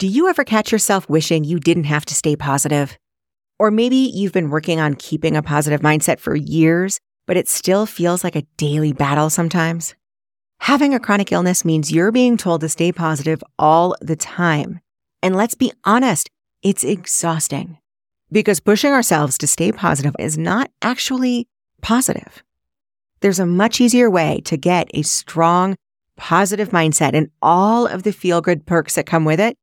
Do you ever catch yourself wishing you didn't have to stay positive? Or maybe you've been working on keeping a positive mindset for years, but it still feels like a daily battle sometimes? Having a chronic illness means you're being told to stay positive all the time. And let's be honest, it's exhausting because pushing ourselves to stay positive is not actually positive. There's a much easier way to get a strong, positive mindset and all of the feel good perks that come with it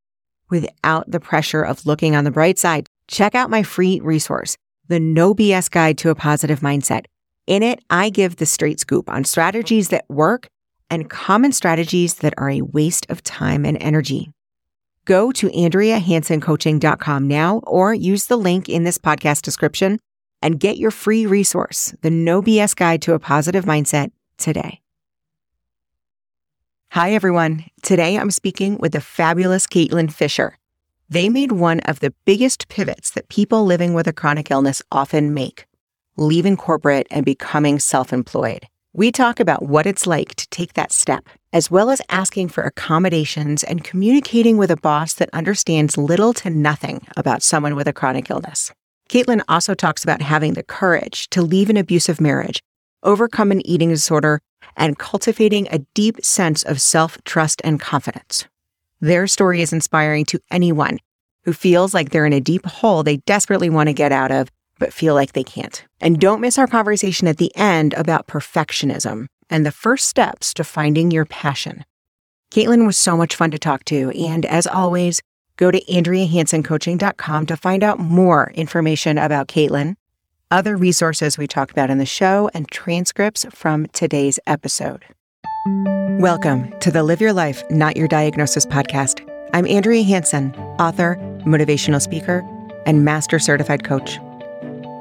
without the pressure of looking on the bright side. Check out my free resource, the No BS Guide to a Positive Mindset. In it, I give the straight scoop on strategies that work and common strategies that are a waste of time and energy. Go to AndreaHansonCoaching.com now or use the link in this podcast description and get your free resource, the No BS Guide to a Positive Mindset, today. Hi, everyone. Today I'm speaking with the fabulous Caitlin Fisher. They made one of the biggest pivots that people living with a chronic illness often make leaving corporate and becoming self employed. We talk about what it's like to take that step, as well as asking for accommodations and communicating with a boss that understands little to nothing about someone with a chronic illness. Caitlin also talks about having the courage to leave an abusive marriage, overcome an eating disorder, and cultivating a deep sense of self trust and confidence. Their story is inspiring to anyone who feels like they're in a deep hole they desperately want to get out of but feel like they can't. And don't miss our conversation at the end about perfectionism and the first steps to finding your passion. Caitlin was so much fun to talk to. And as always, go to AndreaHansonCoaching.com to find out more information about Caitlin, other resources we talk about in the show, and transcripts from today's episode. Welcome to the Live Your Life, Not Your Diagnosis podcast. I'm Andrea Hanson, author, motivational speaker, and master certified coach.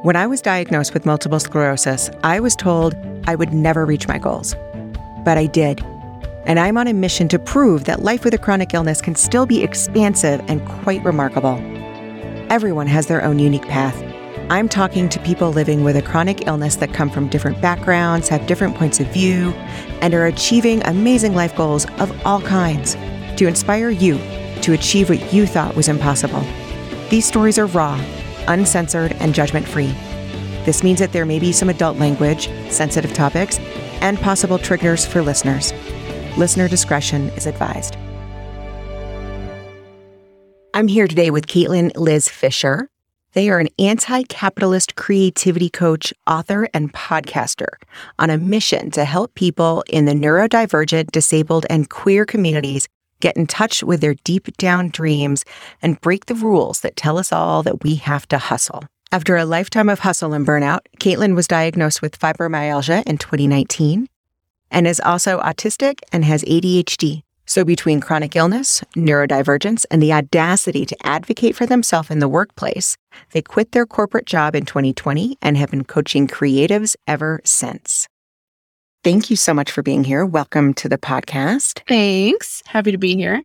When I was diagnosed with multiple sclerosis, I was told I would never reach my goals. But I did. And I'm on a mission to prove that life with a chronic illness can still be expansive and quite remarkable. Everyone has their own unique path. I'm talking to people living with a chronic illness that come from different backgrounds, have different points of view, and are achieving amazing life goals of all kinds to inspire you to achieve what you thought was impossible. These stories are raw uncensored, and judgment free. This means that there may be some adult language, sensitive topics, and possible triggers for listeners. Listener discretion is advised. I'm here today with Caitlin Liz Fisher. They are an anti capitalist creativity coach, author, and podcaster on a mission to help people in the neurodivergent, disabled, and queer communities get in touch with their deep down dreams, and break the rules that tell us all that we have to hustle. After a lifetime of hustle and burnout, Caitlin was diagnosed with fibromyalgia in 2019 and is also autistic and has ADHD. So, between chronic illness, neurodivergence, and the audacity to advocate for themselves in the workplace, they quit their corporate job in 2020 and have been coaching creatives ever since. Thank you so much for being here. Welcome to the podcast. Thanks. Happy to be here.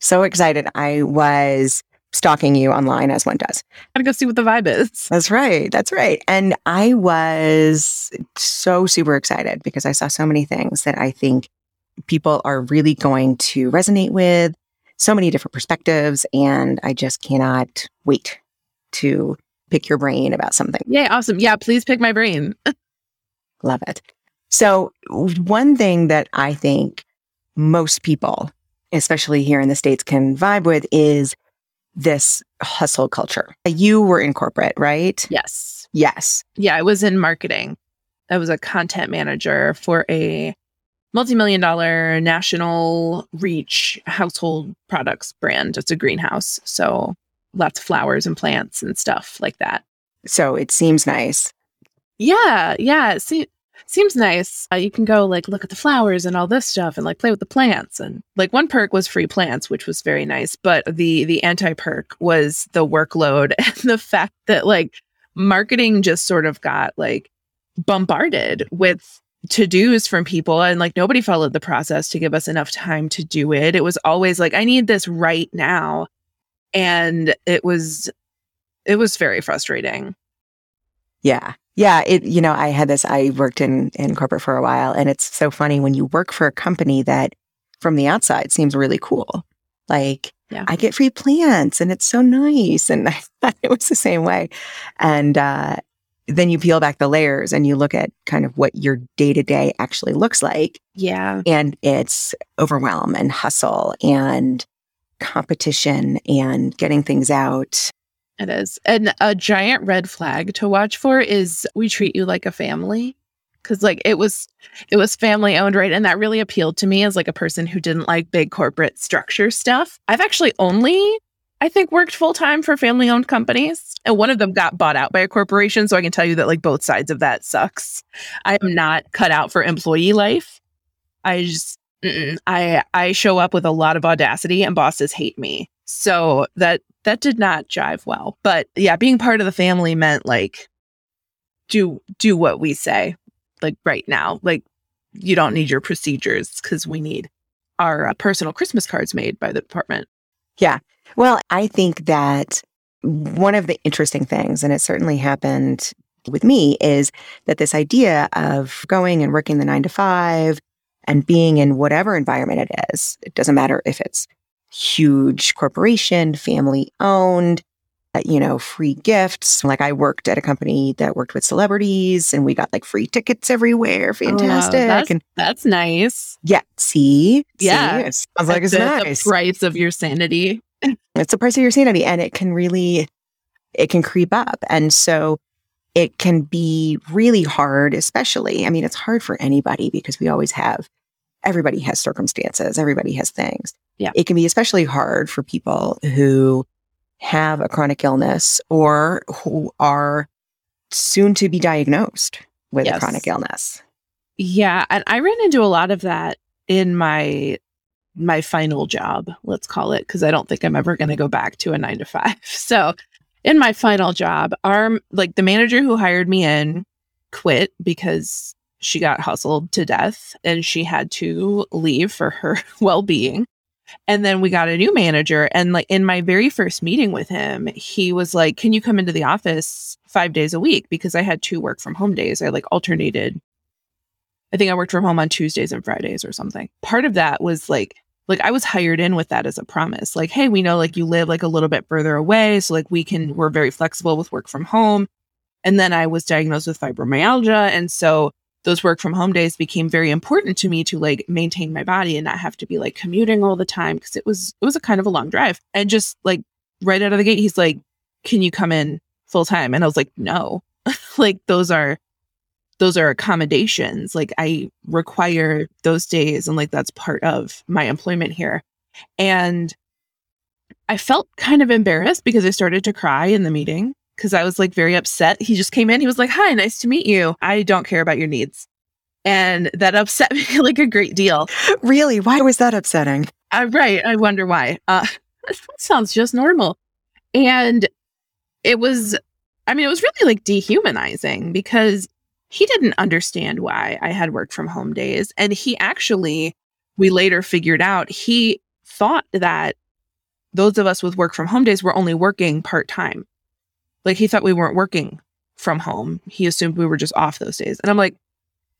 So excited. I was stalking you online as one does. Gotta go see what the vibe is. That's right. That's right. And I was so super excited because I saw so many things that I think people are really going to resonate with, so many different perspectives. And I just cannot wait to pick your brain about something. Yeah, awesome. Yeah, please pick my brain. Love it. So, one thing that I think most people, especially here in the States, can vibe with is this hustle culture. You were in corporate, right? Yes. Yes. Yeah, I was in marketing. I was a content manager for a multi-million dollar national reach household products brand. It's a greenhouse. So lots of flowers and plants and stuff like that. So it seems nice. Yeah, yeah. See, seems nice. Uh, you can go like look at the flowers and all this stuff and like play with the plants and like one perk was free plants, which was very nice. But the the anti perk was the workload and the fact that like marketing just sort of got like bombarded with to dos from people and like nobody followed the process to give us enough time to do it. It was always like I need this right now. And it was it was very frustrating. Yeah. Yeah, it you know, I had this I worked in in corporate for a while and it's so funny when you work for a company that from the outside seems really cool. Like Yeah. I get free plants and it's so nice. And I thought it was the same way. And uh, then you peel back the layers and you look at kind of what your day to day actually looks like. Yeah. And it's overwhelm and hustle and competition and getting things out. It is. And a giant red flag to watch for is we treat you like a family. Cause like it was it was family owned, right? And that really appealed to me as like a person who didn't like big corporate structure stuff. I've actually only I think worked full time for family owned companies. And one of them got bought out by a corporation. So I can tell you that like both sides of that sucks. I am not cut out for employee life. I just. I I show up with a lot of audacity and bosses hate me. So that that did not jive well. But yeah, being part of the family meant like do do what we say like right now. Like you don't need your procedures cuz we need our uh, personal Christmas cards made by the department. Yeah. Well, I think that one of the interesting things, and it certainly happened with me, is that this idea of going and working the nine to five and being in whatever environment it is, it doesn't matter if it's huge corporation, family owned, uh, you know, free gifts. Like I worked at a company that worked with celebrities and we got like free tickets everywhere. Fantastic. Oh, that's, and that's nice. yeah, see? Yeah. See? It sounds like it's the, nice. the price of your sanity. It's the price of your sanity and it can really, it can creep up. And so it can be really hard, especially, I mean, it's hard for anybody because we always have, everybody has circumstances, everybody has things. Yeah. It can be especially hard for people who have a chronic illness or who are soon to be diagnosed with a chronic illness. Yeah, and I ran into a lot of that in my my final job, let's call it, because I don't think I'm ever going to go back to a 9 to 5. So, in my final job, our like the manager who hired me in quit because she got hustled to death and she had to leave for her well-being. And then we got a new manager and like in my very first meeting with him, he was like, "Can you come into the office 5 days a week because I had two work from home days. I like alternated I think I worked from home on Tuesdays and Fridays or something. Part of that was like like I was hired in with that as a promise. Like, hey, we know like you live like a little bit further away, so like we can we're very flexible with work from home. And then I was diagnosed with fibromyalgia and so those work from home days became very important to me to like maintain my body and not have to be like commuting all the time because it was it was a kind of a long drive. And just like right out of the gate he's like, "Can you come in full time?" And I was like, "No." like those are those are accommodations. Like I require those days and like that's part of my employment here. And I felt kind of embarrassed because I started to cry in the meeting because I was like very upset. He just came in, he was like, "Hi, nice to meet you. I don't care about your needs." And that upset me like a great deal. Really? Why was that upsetting? Uh, right. I wonder why. Uh, that sounds just normal. And it was, I mean, it was really like dehumanizing because he didn't understand why I had worked from home days. And he actually, we later figured out, he thought that those of us with work from home days were only working part time. Like he thought we weren't working from home. He assumed we were just off those days. And I'm like,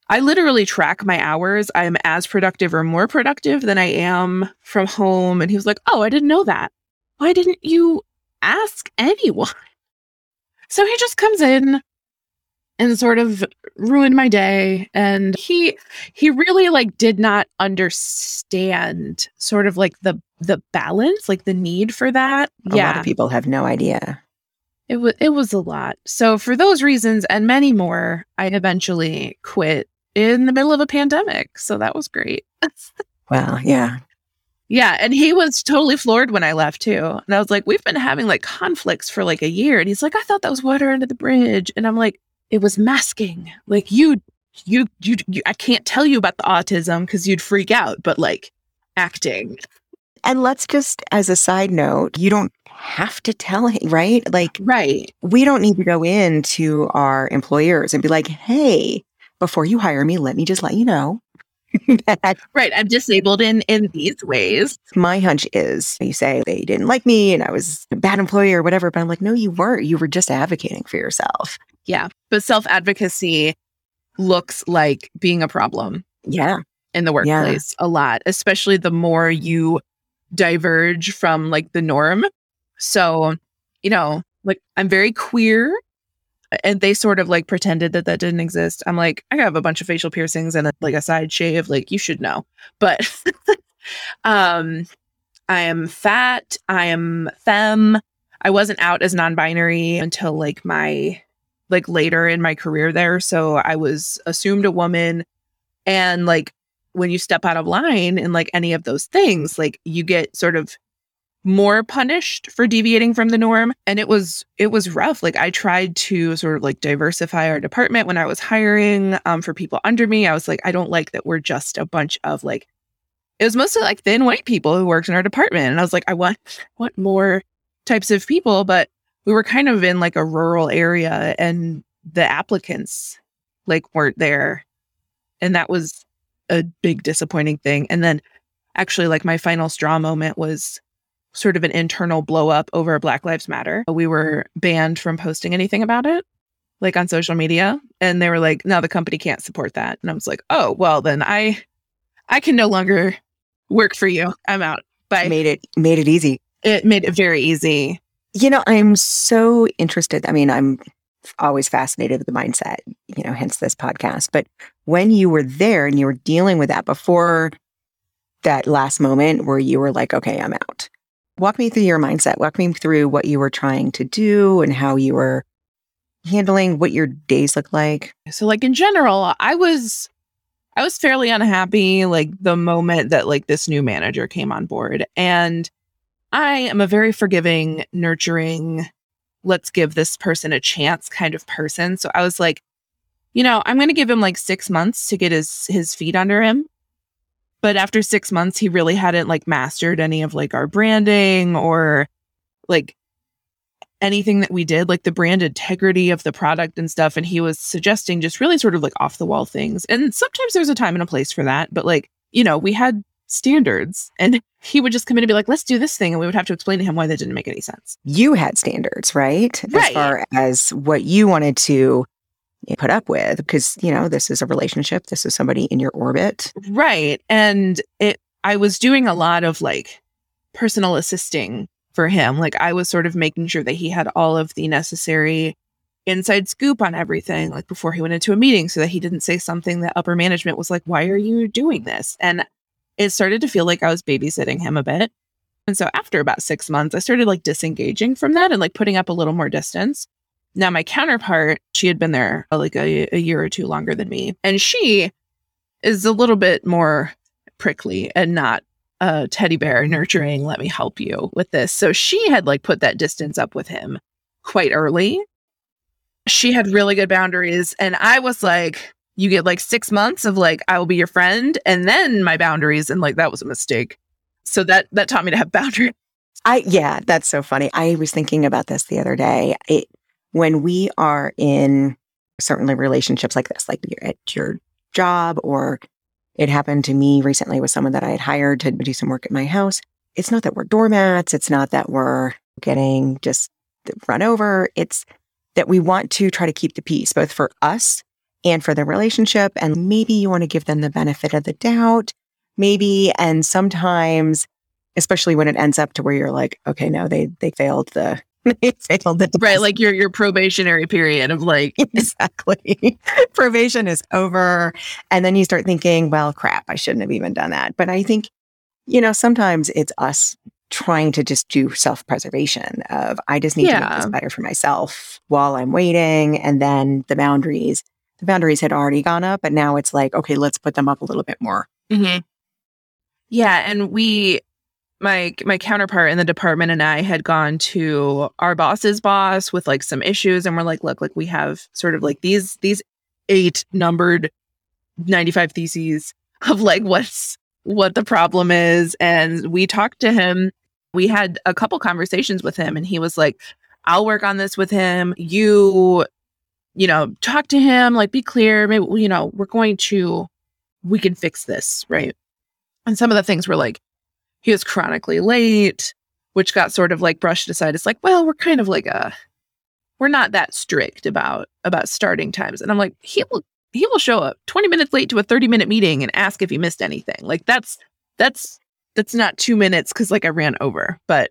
I literally track my hours. I am as productive or more productive than I am from home. And he was like, Oh, I didn't know that. Why didn't you ask anyone? So he just comes in and sort of ruined my day. And he he really like did not understand sort of like the the balance, like the need for that. A yeah. lot of people have no idea. It was it was a lot. So for those reasons and many more, I eventually quit in the middle of a pandemic. So that was great. Well, yeah. yeah, and he was totally floored when I left too. And I was like, "We've been having like conflicts for like a year." And he's like, "I thought that was water under the bridge." And I'm like, "It was masking. Like you you you, you I can't tell you about the autism cuz you'd freak out, but like acting." And let's just, as a side note, you don't have to tell him, right? Like, Right. we don't need to go into our employers and be like, hey, before you hire me, let me just let you know that Right. I'm disabled in in these ways. my hunch is you say they didn't like me and I was a bad employee or whatever, but I'm like, no, you weren't. You were just advocating for yourself. Yeah. But self-advocacy looks like being a problem. Yeah. in the Yeah. workplace a lot, especially the more you diverge from like the norm. So, you know, like I'm very queer and they sort of like pretended that that didn't exist. I'm like, I have a bunch of facial piercings and a, like a side shave. Like you should know, but um, I am fat. I am femme. I wasn't out as non-binary until like my like later in my career there. So I was assumed a woman, and like when you step out of line in like any of those things, like you get sort of more punished for deviating from the norm and it was it was rough like i tried to sort of like diversify our department when i was hiring um, for people under me i was like i don't like that we're just a bunch of like it was mostly like thin white people who worked in our department and i was like i want want more types of people but we were kind of in like a rural area and the applicants like weren't there and that was a big disappointing thing and then actually like my final straw moment was sort of an internal blow up over Black Lives Matter. We were banned from posting anything about it, like on social media. And they were like, no, the company can't support that. And I was like, oh, well, then I I can no longer work for you. I'm out. Bye. Made it made it easy. It made it very easy. You know, I'm so interested. I mean, I'm always fascinated with the mindset, you know, hence this podcast. But when you were there and you were dealing with that before that last moment where you were like, okay, I'm out, Walk me through your mindset. Walk me through what you were trying to do and how you were handling what your days look like. So like in general, I was I was fairly unhappy like the moment that like this new manager came on board and I am a very forgiving, nurturing, let's give this person a chance kind of person. So I was like, you know, I'm going to give him like 6 months to get his his feet under him but after six months, he really hadn't like mastered any of like our branding or like anything that we did, like the brand integrity of the product and stuff. And he was suggesting just really sort of like off the wall things. And sometimes there's a time and a place for that. But like, you know, we had standards and he would just come in and be like, let's do this thing. And we would have to explain to him why that didn't make any sense. You had standards, right? Right. As far as what you wanted to put up with because you know this is a relationship this is somebody in your orbit right and it i was doing a lot of like personal assisting for him like i was sort of making sure that he had all of the necessary inside scoop on everything like before he went into a meeting so that he didn't say something that upper management was like why are you doing this and it started to feel like i was babysitting him a bit and so after about 6 months i started like disengaging from that and like putting up a little more distance now, my counterpart, she had been there uh, like a, a year or two longer than me, and she is a little bit more prickly and not a teddy bear nurturing, let me help you with this. So she had like put that distance up with him quite early. She had really good boundaries. And I was like, you get like six months of like, I will be your friend. And then my boundaries. And like, that was a mistake. So that, that taught me to have boundaries. I, yeah, that's so funny. I was thinking about this the other day. It, when we are in certainly relationships like this, like you're at your job, or it happened to me recently with someone that I had hired to do some work at my house. It's not that we're doormats. It's not that we're getting just run over. It's that we want to try to keep the peace, both for us and for the relationship. And maybe you want to give them the benefit of the doubt, maybe. And sometimes, especially when it ends up to where you're like, okay, no, they, they failed the, they failed the test. right like your your probationary period of like exactly probation is over and then you start thinking well crap i shouldn't have even done that but i think you know sometimes it's us trying to just do self-preservation of i just need yeah. to make this better for myself while i'm waiting and then the boundaries the boundaries had already gone up but now it's like okay let's put them up a little bit more. Mm-hmm. yeah and we my my counterpart in the department and I had gone to our boss's boss with like some issues and we're like look like we have sort of like these these eight numbered 95 theses of like what's what the problem is and we talked to him. We had a couple conversations with him and he was like I'll work on this with him. You you know talk to him like be clear maybe you know we're going to we can fix this right and some of the things were like he was chronically late, which got sort of like brushed aside. It's like, well, we're kind of like a we're not that strict about about starting times. And I'm like, he will he will show up 20 minutes late to a 30 minute meeting and ask if he missed anything. Like that's that's that's not two minutes because like I ran over, but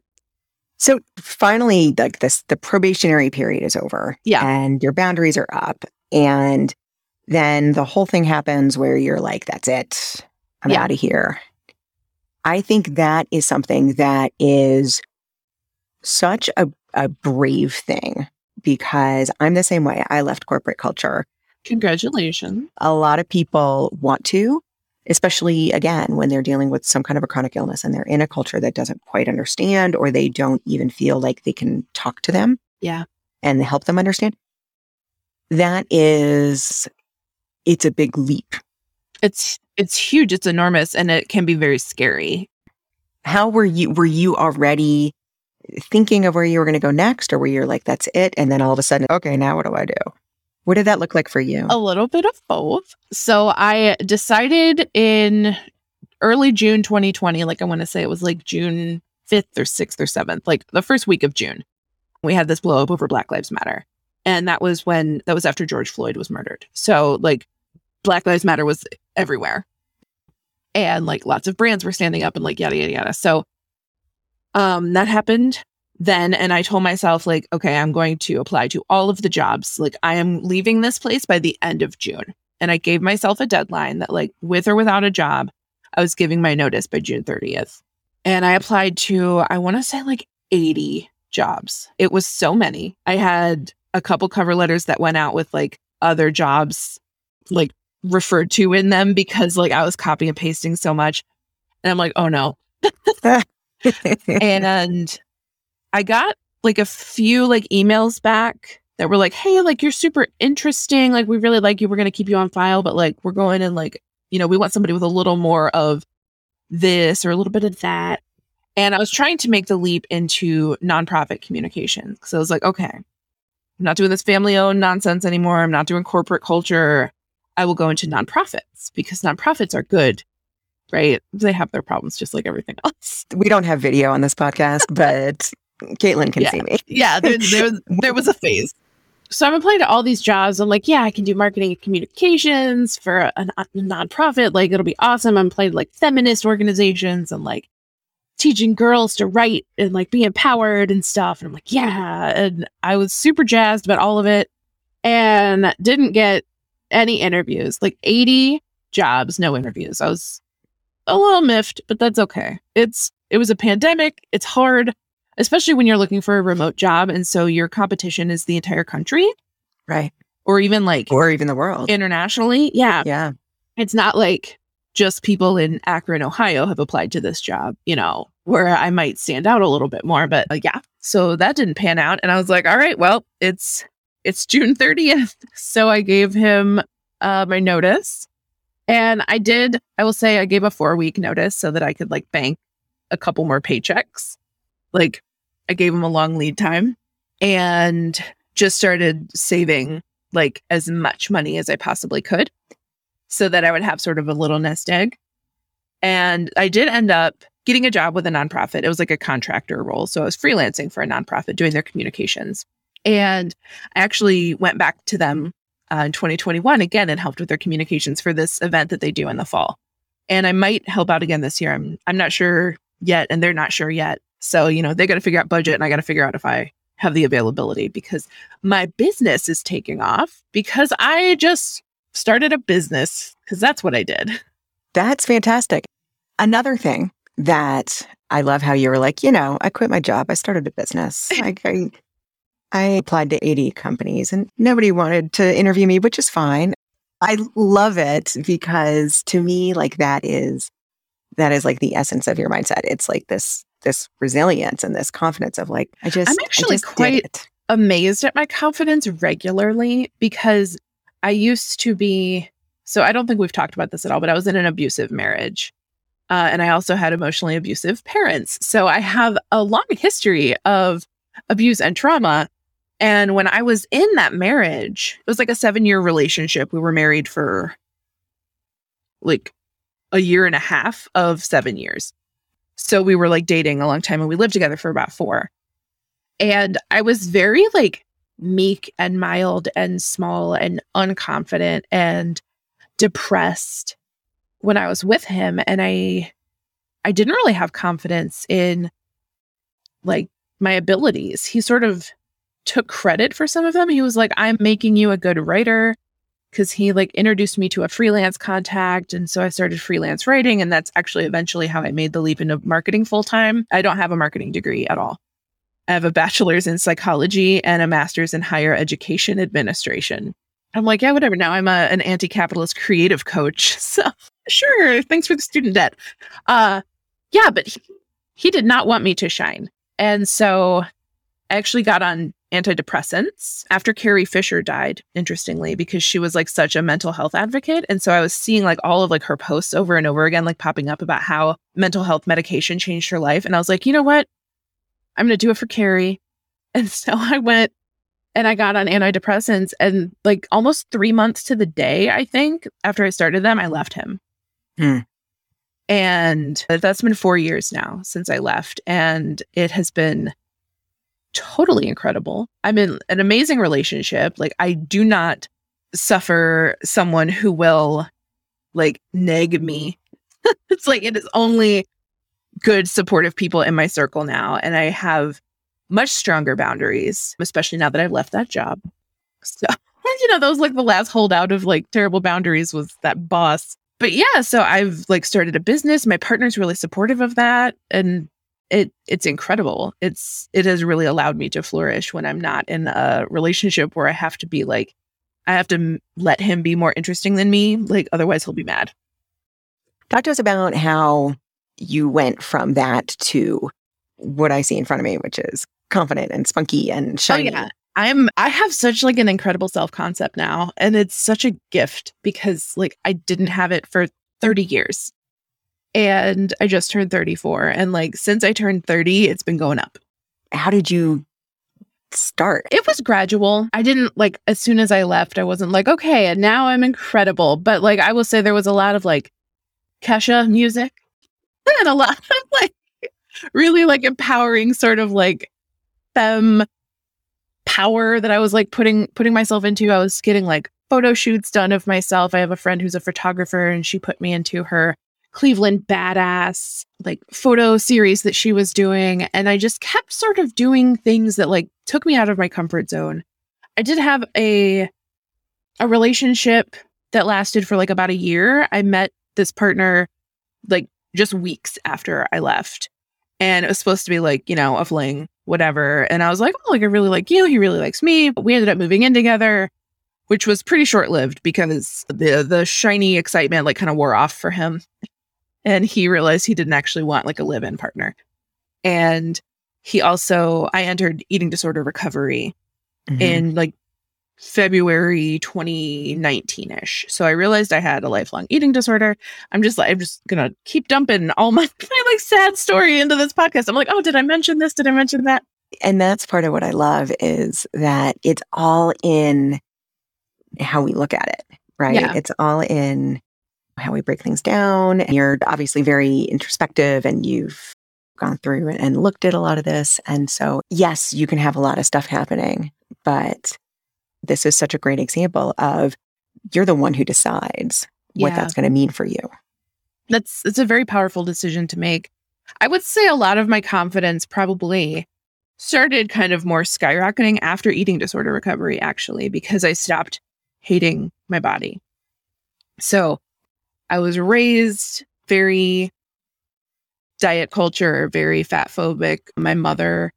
So finally, like this, the probationary period is over. Yeah. And your boundaries are up. And then the whole thing happens where you're like, that's it. I'm Yeah. out of here. I think that is something that is such a, a brave thing because I'm the same way. I left corporate culture. congratulations. A lot of people want to, especially again when they're dealing with some kind of a chronic illness and they're in a culture that doesn't quite understand or they don't even feel like they can talk to them Yeah. and help them understand. That is, it's a big leap. It's it's huge, it's enormous, and it can be very scary. How were you? Were you already thinking of where you were going to go next, or were you're like, that's it? And then all of a sudden, okay, now what do I do? What did that look like for you? A little bit of both. So I decided in early June 2020, like I want to say it was like June 5th or 6th or 7th, like the first week of June. We had this blow up over Black Lives Matter. And that was when that was after George Floyd was murdered. So like Black Lives Matter was everywhere. And like lots of brands were standing up and like yada yada yada. So um that happened then and I told myself like okay, I'm going to apply to all of the jobs. Like I am leaving this place by the end of June. And I gave myself a deadline that like with or without a job, I was giving my notice by June 30th. And I applied to I want to say like 80 jobs. It was so many. I had a couple cover letters that went out with like other jobs like referred to in them because like I was copying and pasting so much. And I'm like, oh no. and I got like a few like emails back that were like, hey, like you're super interesting. Like we really like you. We're gonna keep you on file, but like we're going and like, you know, we want somebody with a little more of this or a little bit of that. And I was trying to make the leap into nonprofit communication. So I was like, okay, I'm not doing this family owned nonsense anymore. I'm not doing corporate culture. I will go into nonprofits because nonprofits are good, right? They have their problems just like everything else. we don't have video on this podcast, but Caitlin can Yeah. see me. Yeah, there, there, was, there was a phase. So I'm applying to all these jobs. I'm like, yeah, I can do marketing and communications for a, a nonprofit. Like, it'll be awesome. I'm playing like feminist organizations and like teaching girls to write and like be empowered and stuff. And I'm like, yeah. And I was super jazzed about all of it and didn't get any interviews, like 80 jobs, no interviews. I was a little miffed, but that's okay. It's, it was a pandemic. It's hard especially when you're looking for a remote job and so your competition is the entire country Right. or even like Or even the world. internationally yeah yeah. it's not like just people in akron ohio have applied to this job you know where i might stand out a little bit more but uh, yeah so that didn't pan out and i was like all right well it's it's june 30th so i gave him uh, my notice and i did i will say i gave a four week notice so that i could like bank a couple more paychecks like I gave him a long lead time and just started saving like as much money as I possibly could so that I would have sort of a little nest egg. And I did end up getting a job with a nonprofit. It was like a contractor role. So I was freelancing for a nonprofit doing their communications. And I actually went back to them uh, in 2021 again and helped with their communications for this event that they do in the fall. And I might help out again this year. I'm I'm not sure yet, and they're not sure yet. So, you know, they got to figure out budget and I got to figure out if I have the availability because my business is taking off because I just started a business because that's what I did. That's fantastic. Another thing that I love how you were like, you know, I quit my job. I started a business. Like I, I applied to 80 companies and nobody wanted to interview me, which is fine. I love it because to me, like that is, that is like the essence of your mindset. It's like this, this resilience and this confidence of like, I just, I'm actually just quite- it. amazed at my confidence regularly because I used to be. So I don't think we've talked about this at all, but I was in an abusive marriage. Uh, and I also had emotionally abusive parents. So I have a long history of abuse and trauma. And when I was in that marriage, it was like a seven year relationship. We were married for like a year and a half of seven years. So we were like dating a long time and we lived together for about four. And I was very like meek and mild and small and unconfident and depressed when I was with him. And I I didn't really have confidence in like my abilities. He sort of took credit for some of them. He was like, I'm making you a good writer because he like introduced me to a freelance contact. And so I started freelance writing. And that's actually eventually how I made the leap into marketing full time. I don't have a marketing degree at all. I have a bachelor's in psychology and a master's in higher education administration. I'm like, yeah, whatever. Now I'm a, an anti capitalist creative coach. So sure, thanks for the student debt. Uh, yeah, but he, he did not want me to shine. And so I actually got on antidepressants after Carrie Fisher died, interestingly, because she was like such a mental health advocate. And so I was seeing like all of like her posts over and over again, like popping up about how mental health medication changed her life. And I was like, you know what? I'm going to do it for Carrie. And so I went and I got on antidepressants. And like almost three months to the day, I think, after I started them, I left him. Hmm. And that's been four years now since I left. And it has been totally incredible. I'm in an amazing relationship. Like, I do not suffer someone who will like neg me. it's like it is only good, supportive people in my circle now. And I have much stronger boundaries, especially now that I've left that job. So, you know, those like the last holdout of like terrible boundaries was that boss. But yeah, so I've like started a business. My partner's really supportive of that. And it it's incredible. It's it has really allowed me to flourish when I'm not in a relationship where I have to be like I have to m- let him be more interesting than me, like otherwise he'll be mad. Talk to us about how you went from that to what I see in front of me, which is confident and spunky and oh, shiny. Oh, yeah. I'm I have such like an incredible self-concept now and it's such a gift because like I didn't have it for 30 years and I just turned 34. And like since I turned 30, it's been going up. How did you start? It was gradual. I didn't like as soon as I left, I wasn't like, okay, and now I'm incredible. But like I will say there was a lot of like Kesha music and a lot of like really like empowering sort of like femme power that I was like putting putting myself into. I was getting like photo shoots done of myself. I have a friend who's a photographer and she put me into her Cleveland badass like photo series that she was doing. And I just kept sort of doing things that like took me out of my comfort zone. I did have a a relationship that lasted for like about a year. I met this partner like just weeks after I left. And it was supposed to be like, you know, a fling, whatever. And I was like, oh, like I really like you. He really likes me. But we ended up moving in together, which was pretty short lived because the the shiny excitement like kind of wore off for him and he realized he didn't actually want like a live-in partner. And he also i entered eating disorder recovery mm-hmm. in like february 2019ish so i realized i had a lifelong eating disorder. I'm just like i'm just gonna keep dumping all my, my like sad story into this podcast. I'm like oh did i mention this? Did i mention that? And that's part of what i love is that it's all in how we look at it right? Yeah. it's all in how we break things down. And you're obviously very introspective and you've gone through and looked at a lot of this. And so, yes, you can have a lot of stuff happening, but this is such a great example of you're the one who decides what that's going to mean for you. That's it's a very powerful decision to make. I would say a lot of my confidence probably started kind of more skyrocketing after eating disorder recovery actually because I stopped hating my body. So, I was raised very diet culture, very fat phobic. My mother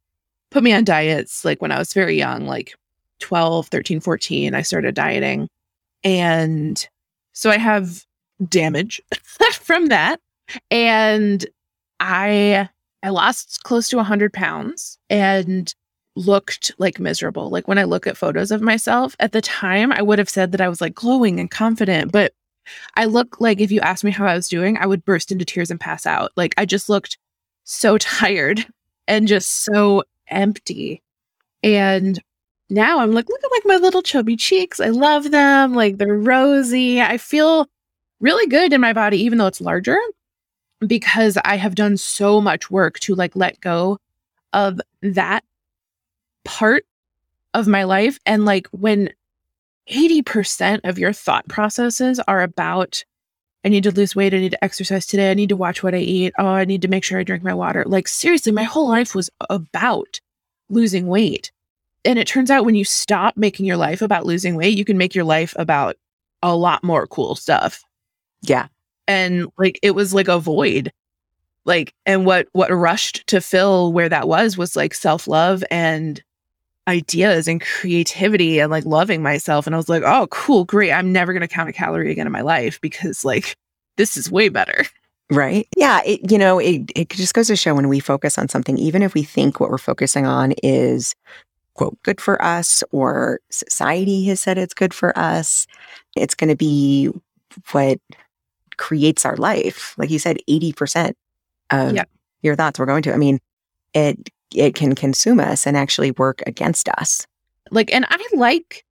put me on diets like when I was very young, like 12, 13, 14. I started dieting. And so I have damage from that. And I I lost close to 100 pounds and looked like miserable. Like when I look at photos of myself at the time, I would have said that I was like glowing and confident, but I look like if you asked me how I was doing, I would burst into tears and pass out. Like I just looked so tired and just so empty. And now I'm like, look at like my little chubby cheeks. I love them. Like they're rosy. I feel really good in my body, even though it's larger, because I have done so much work to like let go of that part of my life. And like when 80% of your thought processes are about I need to lose weight. I need to exercise today. I need to watch what I eat. Oh, I need to make sure I drink my water. Like, seriously, my whole life was about losing weight. And it turns out when you stop making your life about losing weight, you can make your life about a lot more cool stuff. Yeah. And like, it was like a void. Like, and what, what rushed to fill where that was was like self love and ideas and creativity and like loving myself. And I was like, oh, cool, great. I'm never going to count a calorie again in my life because like this is way better. Right. Yeah. It, you know, it, it just goes to show when we focus on something, even if we think what we're focusing on is, quote, good for us or society has said it's good for us, it's going to be what creates our life. Like you said, 80% of Yeah. your thoughts we're going to. I mean, it it can consume us and actually work against us. Like, and I like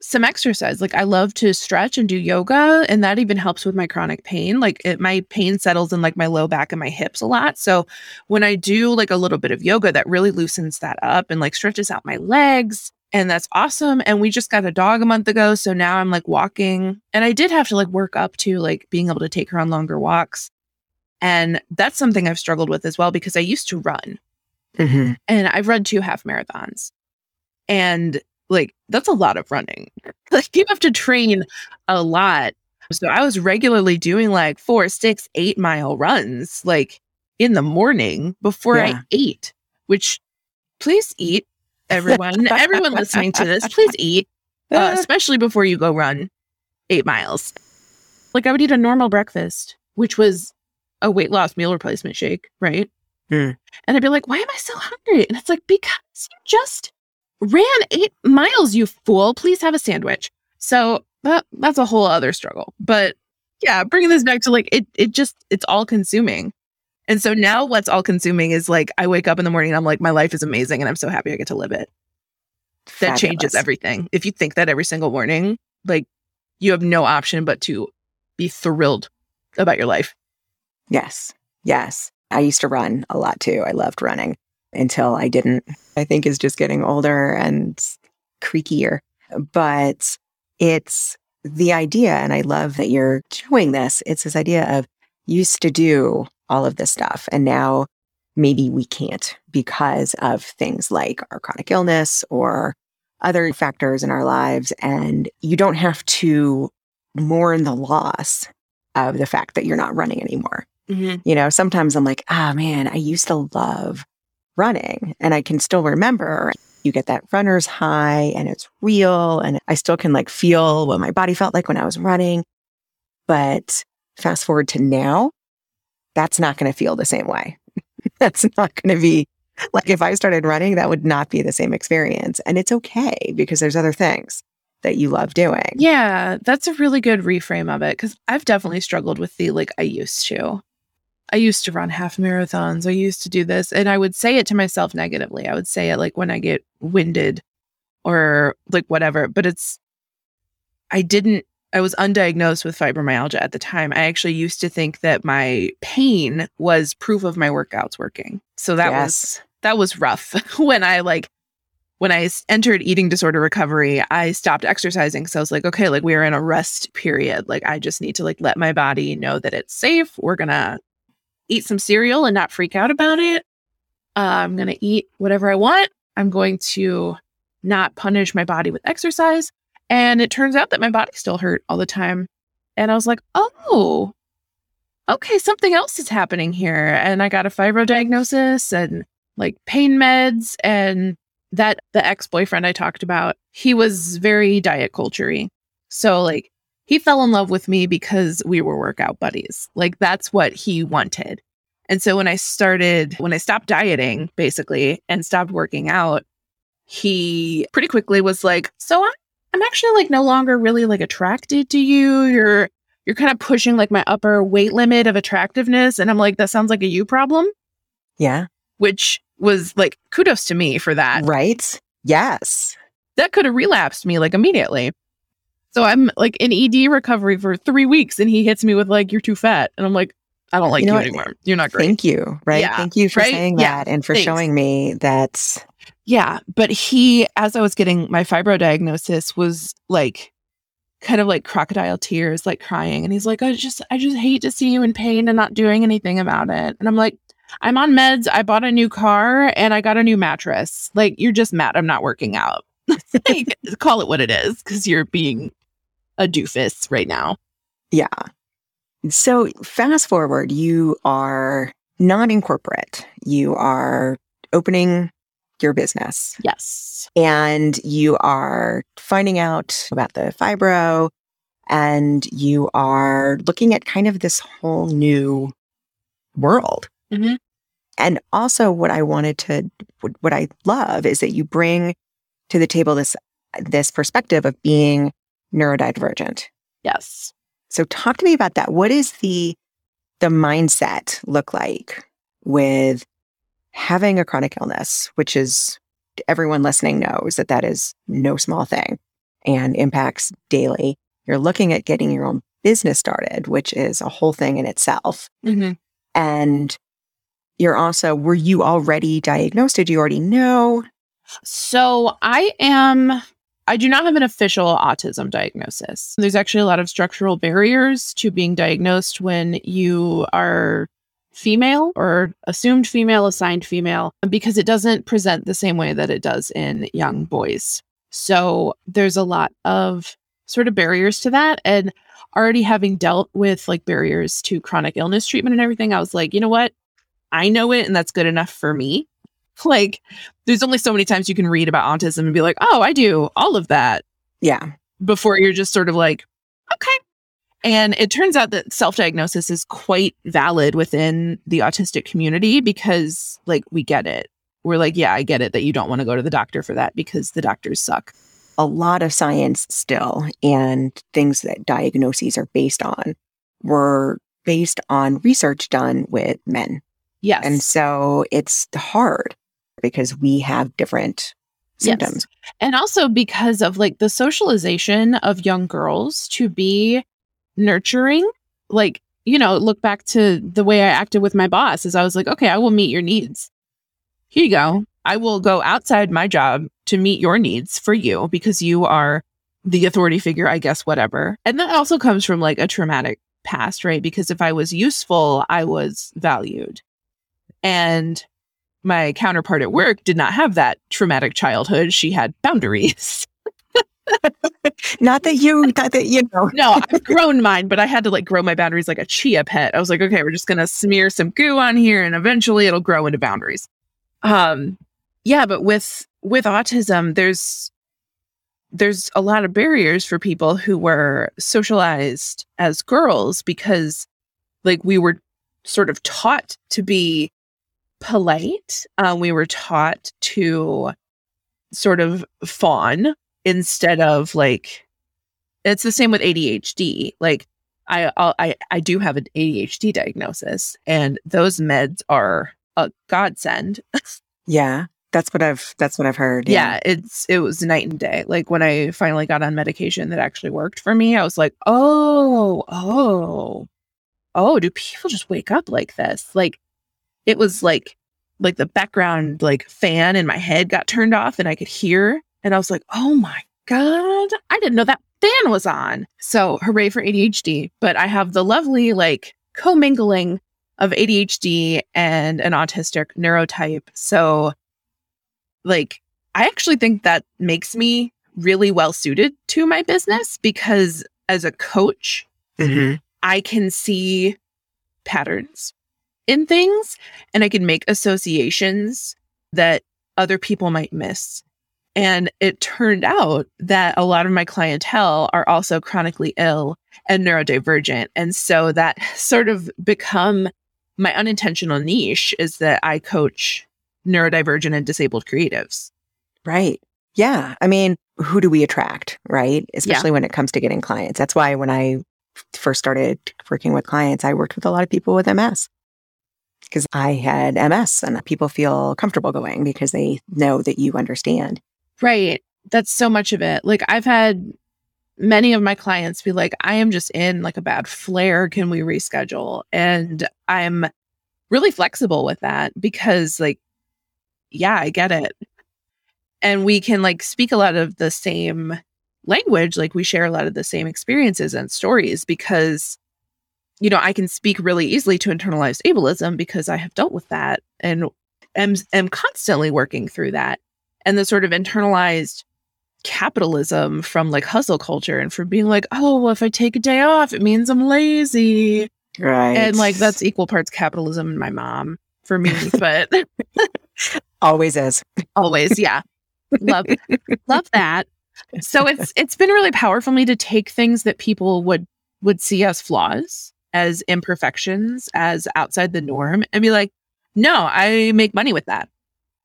some exercise. Like, I love to stretch and do yoga, and that even helps with my chronic pain. Like, it, my pain settles in like my low back and my hips a lot. So, when I do like a little bit of yoga, that really loosens that up and like stretches out my legs. And that's awesome. And we just got a dog a month ago. So now I'm like walking. And I did have to like work up to like being able to take her on longer walks. And that's something I've struggled with as well because I used to run Mm-hmm. and I've run two half marathons. And like that's a lot of running. like you have to train a lot. So I was regularly doing like four, six, eight mile runs like in the morning before Yeah. I ate, which please eat, everyone. everyone listening to this, please eat, uh, especially before you go run eight miles. Like I would eat a normal breakfast, which was a weight loss meal replacement shake, right? Hmm. And I'd be like, why am I so hungry? And it's like, because you just ran eight miles, you fool. Please have a sandwich. So that, that's a whole other struggle. But yeah, bringing this back to like, it, it just, it's all consuming. And so now what's all consuming is like, I wake up in the morning and I'm like, my life is amazing and I'm so happy I get to live it. That changes everything. If you think that every single morning, like you have no option but to be thrilled about your life. Yes. Yes. I used to run a lot too. I loved running until I didn't. I think is just getting older and creakier. But it's the idea, and I love that you're doing this. It's this idea of used to do all of this stuff, and now maybe we can't because of things like our chronic illness or other factors in our lives. And you don't have to mourn the loss of the fact that you're not running anymore. You know, sometimes I'm like, ah, man, I used to love running and I can still remember you get that runner's high and it's real. And I still can like feel what my body felt like when I was running. But fast forward to now, that's not going to feel the same way. that's not going to be like if I started running, that would not be the same experience. And it's okay because there's other things that you love doing. Yeah, that's a really good reframe of it because I've definitely struggled with the like I used to. I used to run half marathons. I used to do this. And I would say it to myself negatively. I would say it like when I get winded or like whatever. But it's, I didn't, I was undiagnosed with fibromyalgia at the time. I actually used to think that my pain was proof of my workouts working. So that was, that was rough when I like, when I entered eating disorder recovery, I stopped exercising. So I was like, okay, like we are in a rest period. Like I just need to like let my body know that it's safe. We're gonna eat some cereal and not freak out about it. Uh, I'm gonna eat whatever I want. I'm going to not punish my body with exercise. And it turns out that my body still hurt all the time. And I was like, oh, okay, something else is happening here. And I got a fibro diagnosis and like pain meds and that the ex-boyfriend I talked about, he was very diet culture So like he fell in love with me because we were workout buddies. Like that's what he wanted. And so when I started, when I stopped dieting basically and stopped working out, he pretty quickly was like, "So I'm I'm actually like no longer really like attracted to you. You're you're kind of pushing like my upper weight limit of attractiveness." And I'm like, "That sounds like a you problem." Yeah. Which was like kudos to me for that. Right. Yes. That could have relapsed me like immediately. So I'm like in ED recovery for three weeks and he hits me with like, you're too fat. And I'm like, I don't like You you, know what? anymore. You're not great. Thank you. Right. Yeah, Thank you for right? saying Yeah, that and for thanks. showing me that. Yeah. But he, as I was getting my fibro diagnosis, was like kind of like crocodile tears, like crying. And he's like, I just, I just hate to see you in pain and not doing anything about it. And I'm like, I'm on meds. I bought a new car and I got a new mattress. Like, you're just mad I'm not working out. like, call it what it is because you're being a doofus right now. Yeah. So, fast forward, you are not in corporate, you are opening your business. Yes. And you are finding out about the fibro and you are looking at kind of this whole new world. Mhm. And also, what I wanted to, what- what I love is that you bring to the table this this perspective of being neurodivergent. Yes. So, talk to me about that. What is the the mindset look like with having a chronic illness, which is everyone listening knows that that is no small thing and impacts daily. You're looking at getting your own business started, which is a whole thing in itself. Mhm. And you're also, were you already diagnosed? Did you already know? So I am, I do not have an official autism diagnosis. There's actually a lot of structural barriers to being diagnosed when you are female or assumed female, assigned female, because it doesn't present the same way that it does in young boys. So there's a lot of sort of barriers to that. And already having dealt with like barriers to chronic illness treatment and everything, I was like, you know what? I know it and that's good enough for me. Like, there's only so many times you can read about autism and be like, oh, I do all of that Yeah. before you're just sort of like, okay. And it turns out that self diagnosis is quite valid within the autistic community because, like, we get it. We're like, yeah, I get it that you don't want to go to the doctor for that because the doctors suck. A lot of science still and things that diagnoses are based on were based on research done with men. Yes. And so it's hard because we have different Yes. symptoms. and also because of like the socialization of young girls to be nurturing like you know look back to the way i acted with my boss is i was like okay i will meet your needs. Here you go. I will go outside my job to meet your needs for you because you are the authority figure i guess whatever. And that also comes from like a traumatic past right? Because if i was useful i was valued. And my counterpart at work did not have that traumatic childhood she had boundaries Not that you, not that you know. no, I've grown mine, but I had to like grow my boundaries like a chia pet. I was like, okay, we're just gonna smear some goo on here and eventually it'll grow into boundaries. Um yeah, but with with autism, there's there's a lot of barriers for people who were socialized as girls because like we were sort of taught to be polite. Uh, we were taught to sort of fawn instead of like it's the same with ADHD. Like I I'll- I I do have an ADHD diagnosis, and those meds are a godsend. Yeah. That's what I've, that's what I've heard. yeah. it's it was night and day. Like when I finally got on medication that actually worked for me, I was like, oh, oh, oh, do people just wake up like this? Like it was like like the background like fan in my head got turned off and I could hear, and I was like, oh my god, I didn't know that fan was on. So hooray for ADHD! But I have the lovely like commingling of ADHD and an autistic neurotype. So like I actually think that makes me really well suited to my business because as a coach, Mhm. I can see patterns in things and I can make associations that other people might miss. And it turned out that a lot of my clientele are also chronically ill and neurodivergent. And so that sort of become my unintentional niche is that I coach neurodivergent and disabled creatives. Right. Yeah. I mean, who do we attract? Right. Especially when it comes to getting clients. That's why when I first started working with clients, I worked with a lot of people with MS because I had MS and people feel comfortable going because they know that you understand. Right. That's so much of it. Like I've had many of my clients be like, I am just in like a bad flare. Can we reschedule? And I'm really flexible with that because like, yeah, I get it. And we can like speak a lot of the same language, like we share a lot of the same experiences and stories because, you know, I can speak really easily to internalized ableism because I have dealt with that and am, am constantly working through that. And the sort of internalized capitalism from like hustle culture and from being like, oh, well, if I take a day off, it means I'm lazy. Right. And like that's equal parts capitalism and my mom for me, but always is. Always, yeah. love love that. So it's it's been really powerful for me to take things that people would would see as flaws, as imperfections, as outside the norm and be like, "No, I make money with that."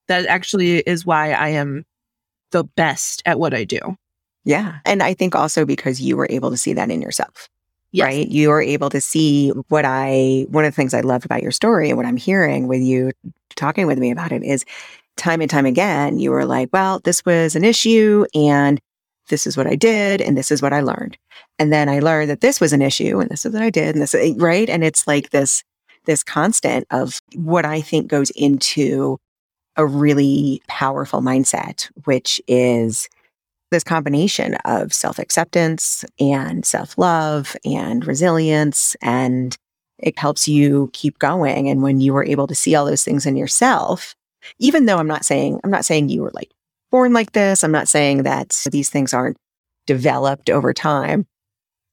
That actually is why I am the best at what I do. Yeah. And I think also because you were able to see that in yourself. Yes. Right. You were able to see what I, one of the things I loved about your story and what I'm hearing with you talking with me about it is time and time again, you were like, well, this was an issue and this is what I did and this is what I learned. And then I learned that this was an issue and this is what I did and this, eh, right. And it's like this, this constant of what I think goes into a really powerful mindset, which is this combination of self acceptance and self love and resilience. And it helps you keep going. And when you were able to see all those things in yourself, even though I'm not saying, I'm not saying you were like born like this, I'm not saying that these things aren't developed over time.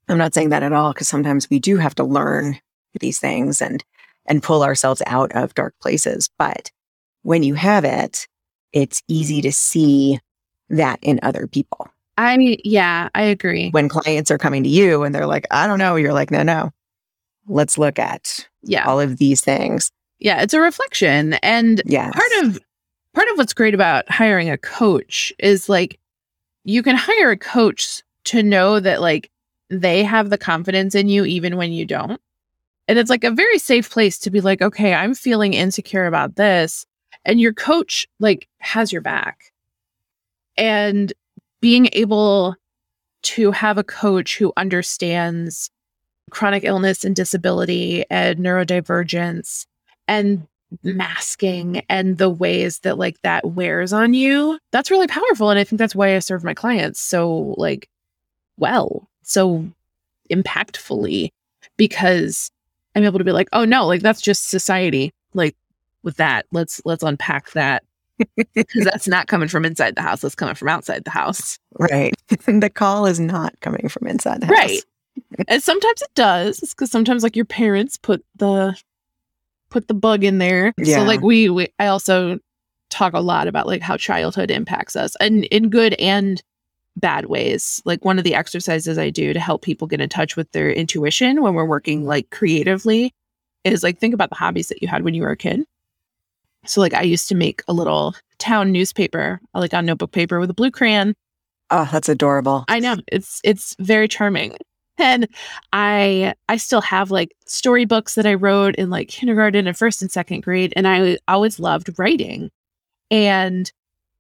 I'm not saying that at all, because sometimes we do have to learn these things and, and pull ourselves out of dark places. But when you have it, it's easy to see that in other people. I mean, yeah, I agree. When clients are coming to you and they're like, I don't know, you're like, no, no, let's look at yeah. all of these things. Yeah, it's a reflection. And yes. part of part of what's great about hiring a coach is like you can hire a coach to know that like they have the confidence in you even when you don't. And it's like a very safe place to be like, okay, I'm feeling insecure about this. And your coach like has your back and being able to have a coach who understands chronic illness and disability and neurodivergence and masking and the ways that like that wears on you that's really powerful and i think that's why i serve my clients so like well so impactfully because i'm able to be like oh no like that's just society like with that let's let's unpack that because that's not coming from inside the house. That's coming from outside the house. Right. the call is not coming from inside the house. Right. and sometimes it does because sometimes like your parents put the put the bug in there. Yeah. So like we, we I also talk a lot about like how childhood impacts us and in good and bad ways. Like one of the exercises I do to help people get in touch with their intuition when we're working mm-hmm. like creatively is like think about the hobbies that you had when you were a kid so like I used to make a little town newspaper, like on notebook paper with a blue crayon. Oh, that's adorable. I know. It's it's very charming. And I I still have like storybooks that I wrote in like kindergarten and first and second grade and I always loved writing. And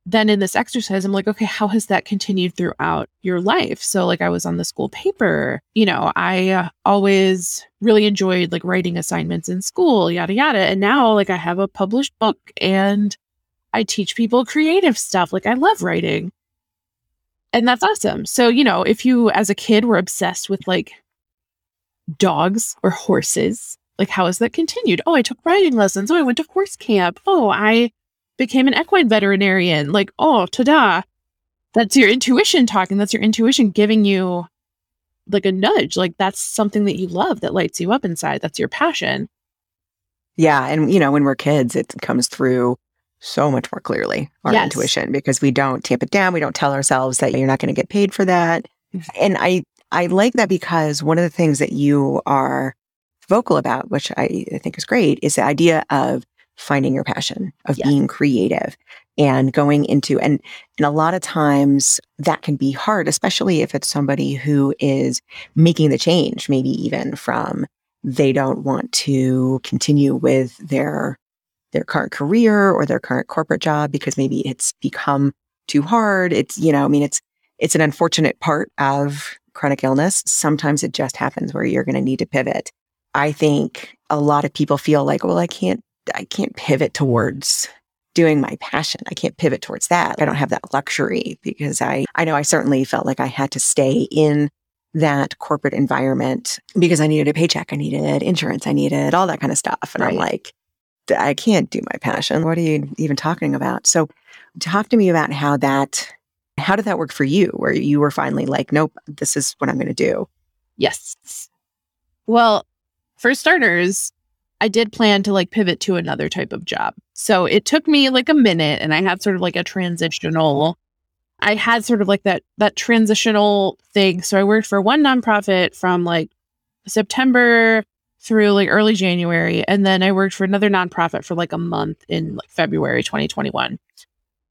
then in this exercise, I'm like, okay, how has that continued throughout your life? So, like, I was on the school paper, you know, I uh, always really enjoyed like writing assignments in school, yada, yada. And now, like, I have a published book and I teach people creative stuff. Like, I love writing. And that's awesome. So, you know, if you as a kid were obsessed with like dogs or horses, like, how has that continued? Oh, I took riding lessons. Oh, I went to horse camp. Oh, I became an equine veterinarian. Like, oh, ta-da. That's your intuition talking. That's your intuition giving you like a nudge. Like that's something that you love that lights you up inside. That's your passion. Yeah. And, you know, when we're kids, it comes through so much more clearly, our yes. intuition, because we don't tamp it down. We don't tell ourselves that you're not going to get paid for that. Mm-hmm. And I, I like that because one of the things that you are vocal about, which I, I think is great, is the idea of finding your passion, of yes. being creative and going into and and a lot of times that can be hard especially if it's somebody who is making the change maybe even from they don't want to continue with their their current career or their current corporate job because maybe it's become too hard. It's you know i mean it's it's an unfortunate part of chronic illness. Sometimes it just happens where you're going to need to pivot. I think a lot of people feel like well i can't I can't pivot towards doing my passion. I can't pivot towards that. I don't have that luxury because I, I know I certainly felt like I had to stay in that corporate environment because I needed a paycheck. I needed insurance. I needed all that kind of stuff. And right. I'm like, I can't do my passion. What are you even talking about? So talk to me about how that, how did that work for you where you were finally like, nope, this is what I'm going to do? Yes. Well, for starters, I did plan to like pivot to another type of job. So it took me like a minute and I had sort of like a transitional I had sort of like that that transitional thing. So I worked for one nonprofit from like September through like early January and then I worked for another nonprofit for like a month in like February 2021.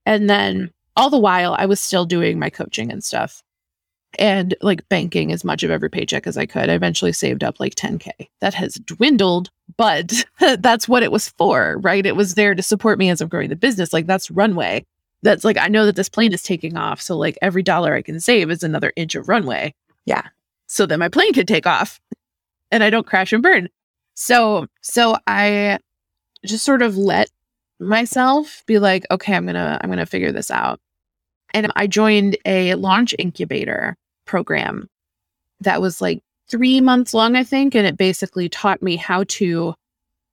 And then all the while I was still doing my coaching and stuff and like banking as much of every paycheck as I could. I eventually saved up like 10K. That has dwindled, but that's what it was for, right? It was there to support me as I'm growing the business. Like that's runway. That's like, I know that this plane is taking off. So, like, every dollar I can save is another inch of runway. Yeah. So that my plane can take off and I don't crash and burn. So, so I just sort of let myself be like, okay, I'm going to, I'm going to figure this out. And I joined a launch incubator program that was like three months long, I think. And it basically taught me how to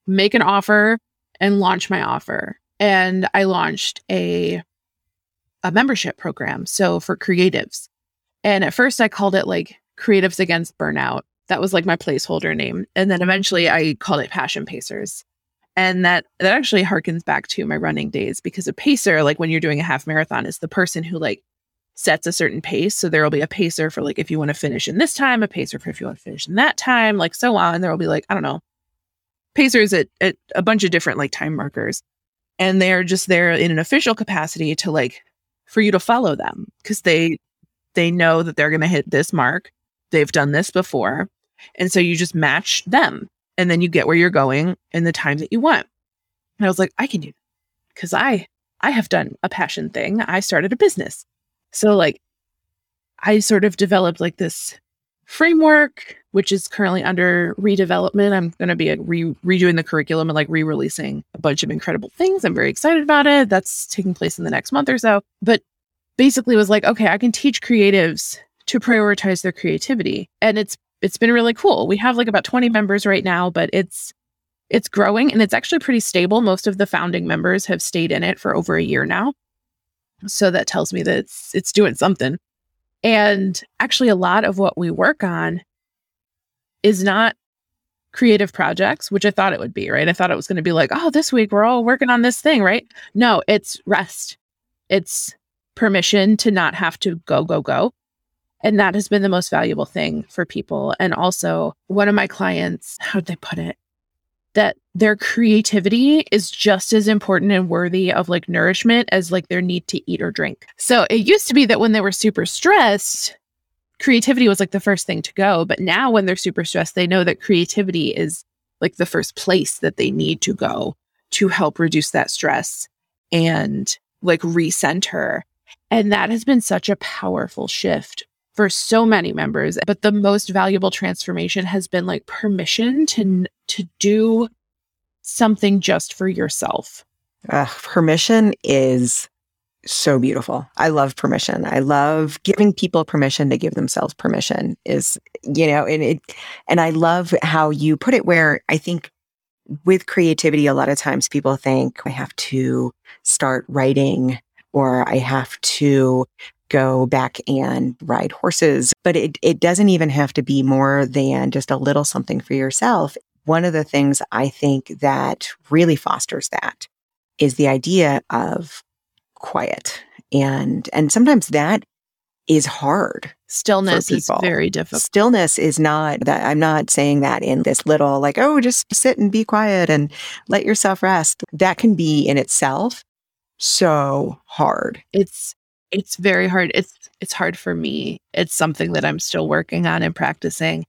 make an offer and launch my offer. And I launched a a membership program. So for creatives. And at first I called it like Creatives Against Burnout. That was like my placeholder name. And then eventually I called it Passion Pacers. And that that actually harkens back to my running days because a pacer, like when you're doing a half marathon, is the person who like sets a certain pace. So there will be a pacer for like if you want to finish in this time, a pacer for if you want to finish in that time, like so on. There will be like, I don't know, pacers at, at a bunch of different like time markers. And they're just there in an official capacity to like for you to follow them because they they know that they're going to hit this mark. They've done this before. And so you just match them and then you get where you're going in the time that you want. And I was like, I can do that because I I have done a passion thing. I started a business. So like I sort of developed like this framework, which is currently under redevelopment. I'm going to be re- redoing the curriculum and like re releasing a bunch of incredible things. I'm very excited about it. That's taking place in the next month or so. But basically, was like, okay, I can teach creatives to prioritize their creativity. And it's it's been really cool. We have like about 20 members right now, but it's it's growing and it's actually pretty stable. Most of the founding members have stayed in it for over a year now. So that tells me that it's it's doing something. And actually, a lot of what we work on is not creative projects, which I thought it would be, right? I thought it was going to be like, oh, this week we're all working on this thing, right? No, it's rest. It's permission to not have to go, go, go. And that has been the most valuable thing for people. And also, one of my clients, how'd they put it? that their creativity is just as important and worthy of like nourishment as like their need to eat or drink. So it used to be that when they were super stressed, creativity was like the first thing to go. But now when they're super stressed, they know that creativity is like the first place that they need to go to help reduce that stress and like recenter. And that has been such a powerful shift for so many members but the most valuable transformation has been like permission to to do something just for yourself uh, permission is so beautiful i love permission i love giving people permission to give themselves permission is you know and it and i love how you put it where i think with creativity a lot of times people think i have to start writing or I have to go back and ride horses. But it, it doesn't even have to be more than just a little something for yourself. One of the things I think that really fosters that is the idea of quiet. And, and sometimes that is hard. Stillness is very difficult. Stillness is not that I'm not saying that in this little like, oh, just sit and be quiet and let yourself rest. That can be in itself so hard. It's it's very hard. It's it's hard for me. It's something that I'm still working on and practicing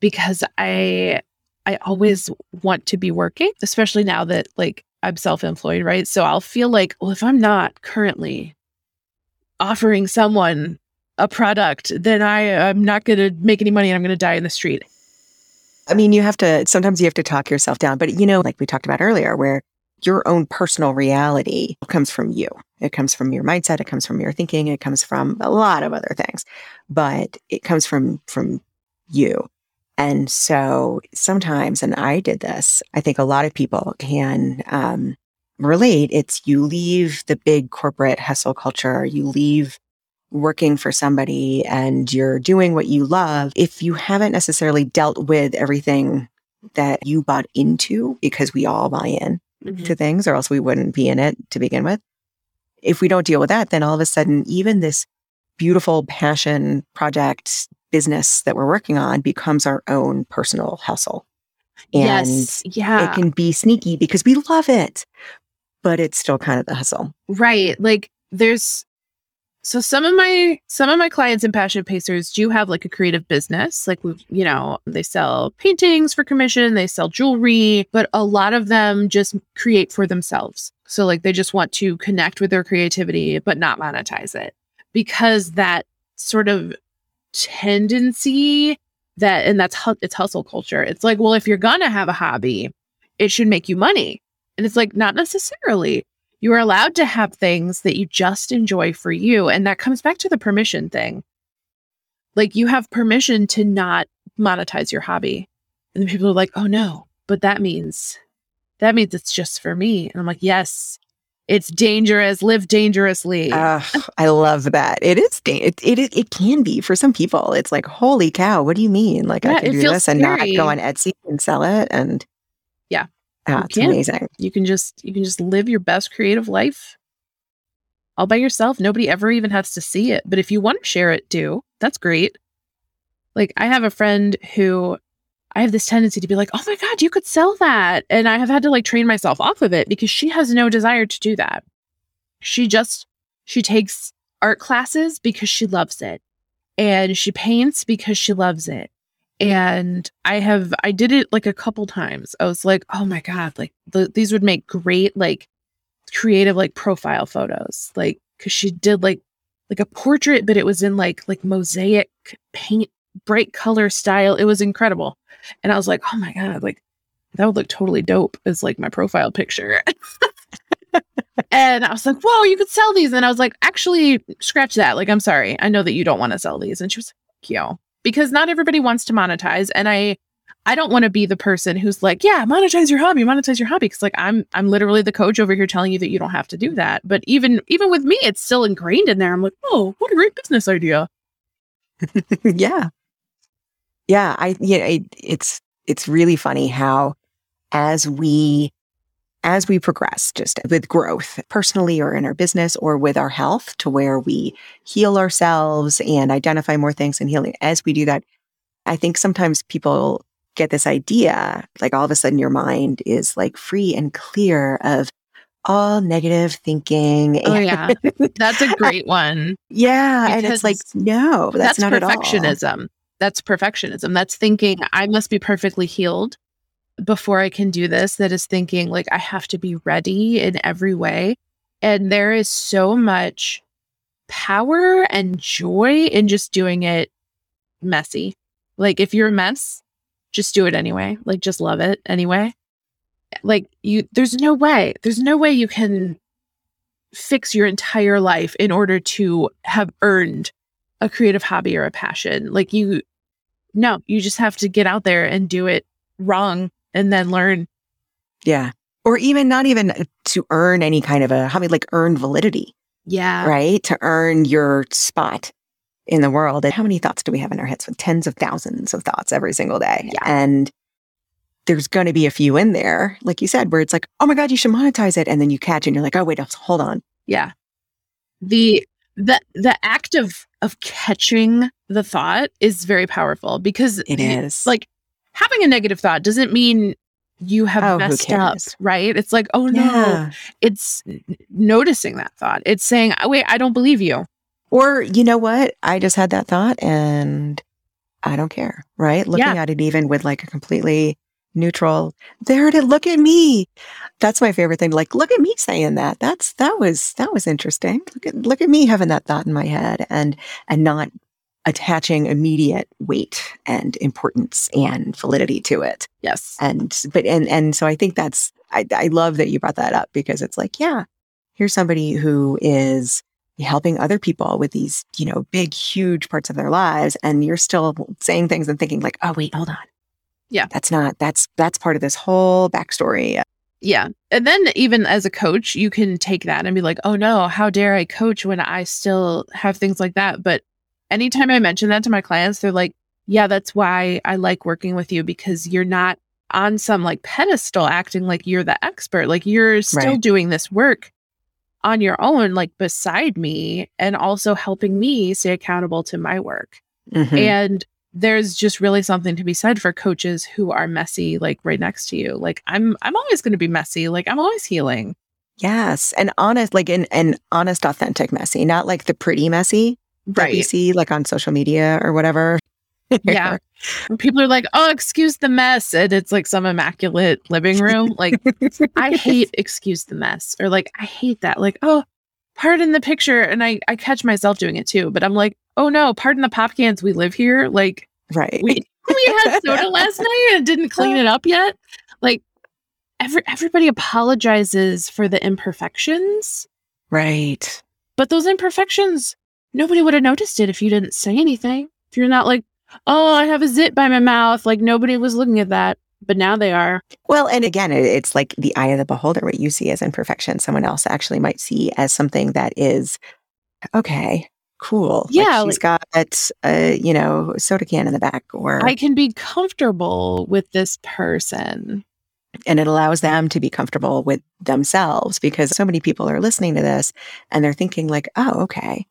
because I I always want to be working, especially now that like I'm self-employed, right? So I'll feel like, well, if I'm not currently offering someone a product, then I I'm not going to make any money and I'm going to die in the street. I mean, you have to sometimes you have to talk yourself down, but you know, like we talked about earlier where your own personal reality comes from you. It comes from your mindset. It comes from your thinking. It comes from a lot of other things, but it comes from, from you. And so sometimes, and I did this, I think a lot of people can, um, relate. It's you leave the big corporate hustle culture, you leave working for somebody and you're doing what you love. If you haven't necessarily dealt with everything that you bought into, because we all buy in mm-hmm. to things or else we wouldn't be in it to begin with. If we don't deal with that, then all of a sudden, even this beautiful passion project business that we're working on becomes our own personal hustle. And yes, yeah. it can be sneaky because we love it, but it's still kind of the hustle. Right. Like there's so some of my some of my clients and passion pacers do have like a creative business like we you know they sell paintings for commission they sell jewelry but a lot of them just create for themselves so like they just want to connect with their creativity but not monetize it because that sort of tendency that and that's it's hustle culture it's like well if you're gonna have a hobby it should make you money and it's like not necessarily you are allowed to have things that you just enjoy for you. And that comes back to the permission thing. Like you have permission to not monetize your hobby. And people are like, oh no, but that means, that means it's just for me. And I'm like, yes, it's dangerous. Live dangerously. Uh, I love that. It is. Da- it, it it can be for some people. It's like, holy cow! What do you mean? Like yeah, I can do this scary. and not go on Etsy and sell it? And yeah, that's amazing. You can just you can just live your best creative life all by yourself. Nobody ever even has to see it. But if you want to share it, do. That's great. Like I have a friend who I have this tendency to be like, "Oh my god, you could sell that." And I have had to like train myself off of it because she has no desire to do that. She just she takes art classes because she loves it. And she paints because she loves it and i have i did it like a couple times i was like oh my god like the, these would make great like creative like profile photos like because she did like like a portrait but it was in like like mosaic paint bright color style it was incredible and i was like oh my god like that would look totally dope as like my profile picture and i was like whoa you could sell these and i was like actually scratch that like i'm sorry i know that you don't want to sell these and she was like yo because not everybody wants to monetize and I I don't want to be the person who's like, yeah, monetize your hobby, monetize your hobby. Cause like I'm I'm literally the coach over here telling you that you don't have to do that. But even even with me, it's still ingrained in there. I'm like, oh, what a great business idea. yeah. Yeah. I yeah, it, it's it's really funny how as we as we progress, just with growth, personally or in our business or with our health, to where we heal ourselves and identify more things and healing. As we do that, I think sometimes people get this idea, like all of a sudden your mind is like free and clear of all negative thinking. Oh yeah, that's a great one. yeah, and it's like no, that's, that's not perfectionism. That's perfectionism. That's thinking I must be perfectly healed before I can do this that is thinking like I have to be ready in every way. And there is so much power and joy in just doing it messy. Like if you're a mess, just do it anyway. Like just love it anyway. Like you there's no way. There's no way you can fix your entire life in order to have earned a creative hobby or a passion. Like you no, you just have to get out there and do it wrong and then learn. Yeah. Or even not even uh, to earn any kind of a, how many like earn validity. Yeah. Right. To earn your spot in the world. And how many thoughts do we have in our heads? With tens of thousands of thoughts every single day. Yeah. And there's going to be a few in there, like you said, where it's like, oh my God, you should monetize it. And then you catch and you're like, oh, wait, hold on. Yeah. The, the, the act of, of catching the thought is very powerful because it is like having a negative thought doesn't mean you have oh, messed up, right? It's like, oh no, yeah. it's noticing that thought. It's saying, oh, wait, I don't believe you. Or, you know what? I just had that thought and I don't care, right? Looking yeah. at it even with like a completely neutral, there it is. Look at me. That's my favorite thing. Like, look at me saying that. That's, that was, that was interesting. Look at, look at me having that thought in my head and, and not attaching immediate weight and importance and validity to it. Yes. And but and and so I think that's I, I love that you brought that up because it's like, yeah, here's somebody who is helping other people with these, you know, big, huge parts of their lives. And you're still saying things and thinking like, oh, wait, hold on. Yeah. That's not, that's, that's part of this whole backstory. Yeah. And then even as a coach, you can take that and be like, oh no, how dare I coach when I still have things like that? But anytime I mention that to my clients, they're like, yeah, that's why I like working with you because you're not on some like pedestal acting like you're the expert. Like you're still Right. doing this work on your own, like beside me, and also helping me stay accountable to my work. Mhm. And there's just really something to be said for coaches who are messy, like right next to you. Like I'm, I'm always going to be messy. Like I'm always healing. Yes. And honest, like an, an honest, authentic messy, not like the pretty messy Right. see like on social media or whatever. Yeah. People are like, oh, excuse the mess. And it's like some immaculate living room. Like I hate excuse the mess or like, I hate that. Like, oh, pardon the picture. And I, I catch myself doing it too, but I'm like, oh no, pardon the pop cans. We live here. Like right. we, we had soda last night and didn't clean it up yet. Like every, everybody apologizes for the imperfections, right. but those imperfections, nobody would have noticed it if you didn't say anything. If you're not like, oh, I have a zit by my mouth, like nobody was looking at that, but now they are. Well, and again, it's like the eye of the beholder. What you see as imperfection, someone else actually might see as something that is okay, cool. Yeah, like she's got a you know soda can in the back, or I can be comfortable with this person. and it allows them to be comfortable with themselves because so many people are listening to this and they're thinking like, oh, okay,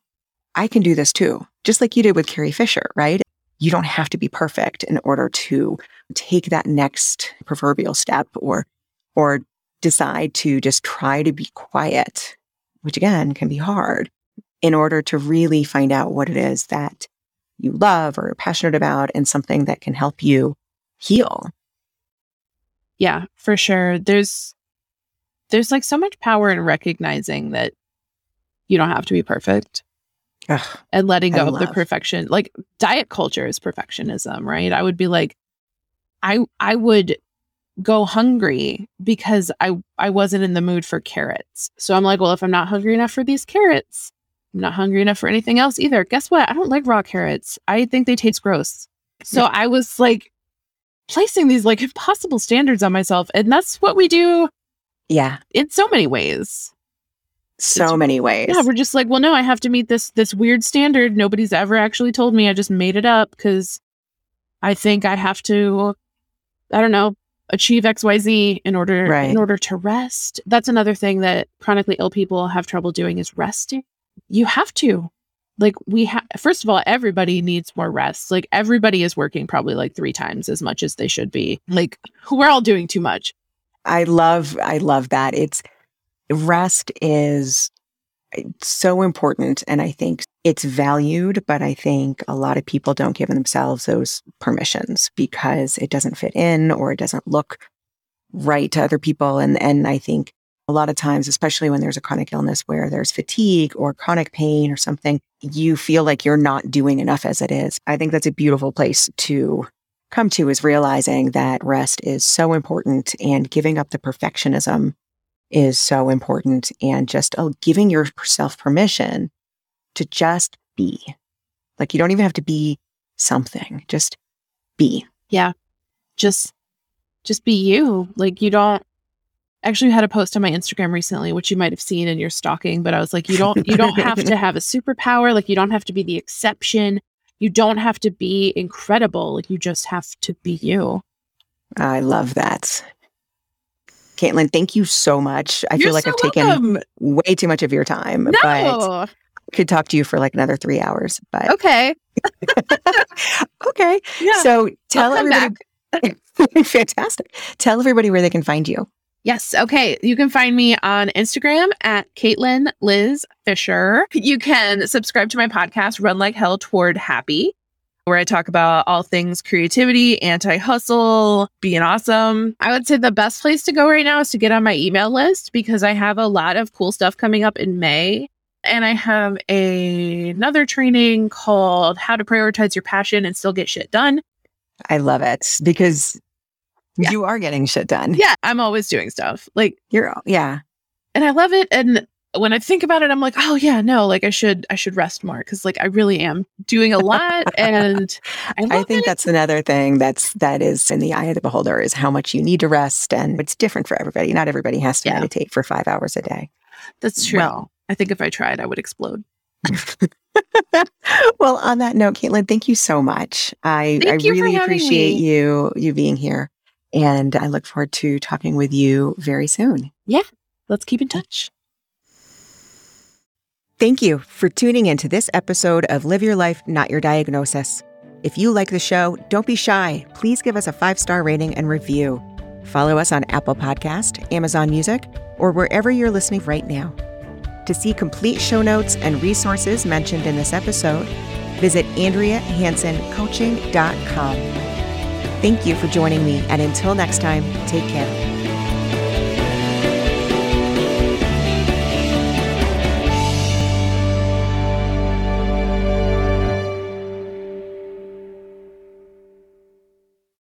I can do this too, just like you did with Carrie Fisher, right? You don't have to be perfect in order to take that next proverbial step or or decide to just try to be quiet, which again can be hard, in order to really find out what it is that you love or are passionate about and something that can help you heal. Yeah, for sure. There's there's like so much power in recognizing that you don't have to be perfect Ugh, and letting go of the perfection. Like diet culture is perfectionism, right? I would be like I I would go hungry because I I wasn't in the mood for carrots. So I'm like, well, if I'm not hungry enough for these carrots, I'm not hungry enough for anything else either. Guess what? I don't like raw carrots. I think they taste gross. So I was like placing these like impossible standards on myself. And that's what we do yeah, in so many ways. so It's- many ways. Yeah, we're just like, well, no, I have to meet this this weird standard. Nobody's ever actually told me. I just made it up because I think I have to, I don't know, achieve X, Y, Z in order Right. in order to rest. That's another thing that chronically ill people have trouble doing is resting. You have to. Like we have first of all, everybody needs more rest. Like everybody is working probably like three times as much as they should be. Like we're all doing too much. I love I love that. It's rest is eh, so important and I think it's valued, but I think a lot of people don't give themselves those permissions because it doesn't fit in or it doesn't look right to other people and and I think a lot of times especially when there's a chronic illness where there's fatigue or chronic pain or something you feel like you're not doing enough as it is. I think that's a beautiful place to come to is realizing that rest is so important and giving up the perfectionism is so important and just uh, giving yourself permission to just be. Like you don't even have to be something, just be. Yeah. Just just be you like you don't actually had a post on my instagram recently which you might have seen in your stalking but i was like you don't you don't have to have a superpower like you don't have to be the exception you don't have to be incredible like you just have to be you I love that. Caitlin, thank you so much. I You're feel like so I've taken welcome. way too much of your time, but no could talk to you for like another three hours. But okay okay. yeah So tell everybody. Fantastic. Tell everybody where they can find you. Yes. Okay. You can find me on Instagram at Caitlin Liz Fisher. You can subscribe to my podcast, Run Like Hell Toward Happy, where I talk about all things creativity, anti hustle, being awesome. I would say the best place to go right now is to get on my email list because I have a lot of cool stuff coming up in May. And I have a, another training called How to Prioritize Your Passion and Still Get Shit Done. I love it because Yeah. You are getting shit done. Yeah, I'm always doing stuff. Like You're, yeah. and I love it. And when I think about it, I'm like, oh yeah, no, like I should I should rest more because like I really am doing a lot, and I, I think that's another thing that's that is in the eye of the beholder is how much you need to rest, and it's different for everybody. Not everybody has to Yeah. meditate for five hours a day. that's true. Well- I think if I tried, I would explode. well, on that note, Caitlin, thank you so much. I, I really appreciate me. you you being here, and I look forward to talking with you very soon. Yeah, let's keep in touch. Thank you for tuning in to this episode of Live Your Life, Not Your Diagnosis. If you like the show, don't be shy. Please give us a five star rating and review. Follow us on Apple Podcast, Amazon Music, or wherever you're listening right now. To see complete show notes and resources mentioned in this episode, visit AndreaHansonCoaching.com. Thank you for joining me, and until next time, take care.